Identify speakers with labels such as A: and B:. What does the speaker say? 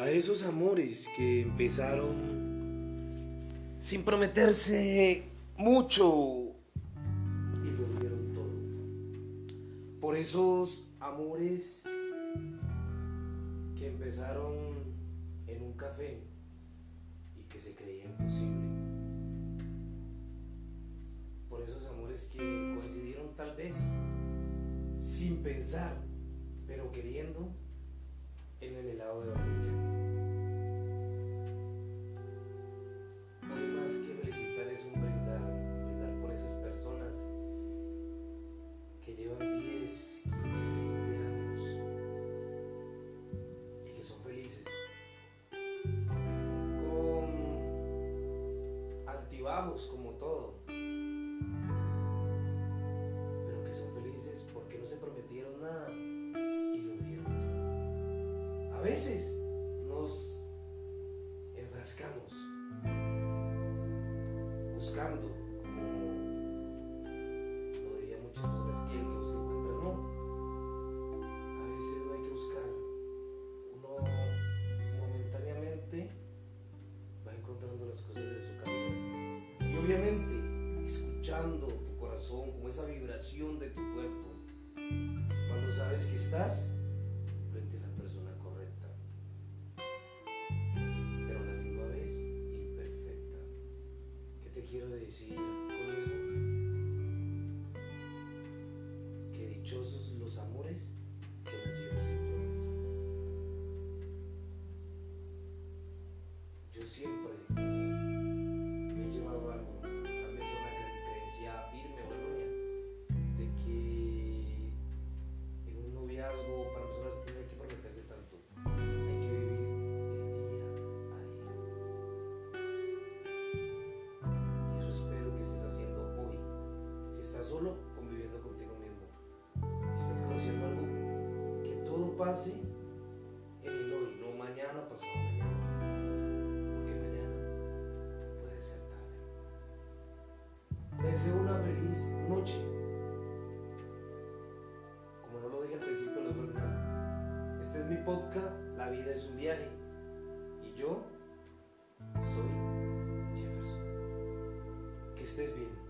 A: a esos amores que empezaron sin prometerse mucho y lo todo. Por esos amores que empezaron en un café y que se creía imposible. Por esos amores que coincidieron tal vez sin pensar, pero queriendo en el helado de vainilla. Hoy más que felicitar es un brindar, brindar por esas personas que llevan 10, 15, 20 años y que son felices. Con altibajos como todo. Veces nos enfrascamos buscando, como lo diría muchas personas, que el que busca encuentra, no. A veces no hay que buscar. Uno momentáneamente va encontrando las cosas en su camino. Y obviamente, escuchando tu corazón, como esa vibración de tu cuerpo, cuando sabes que estás Siempre he llevado algo, tal vez una cre- creencia firme o errónea, de que en un noviazgo para personas no hay que prometerse tanto, hay que vivir el día a día. Y eso espero que estés haciendo hoy. Si estás solo, conviviendo contigo mismo. Si estás conociendo algo, que todo pase en el hoy, no mañana, pasado deseo una feliz noche. Como no lo dije al principio, lo digo al. Este es mi podcast, La vida es un viaje. Y yo soy Jefferson. Que estés bien.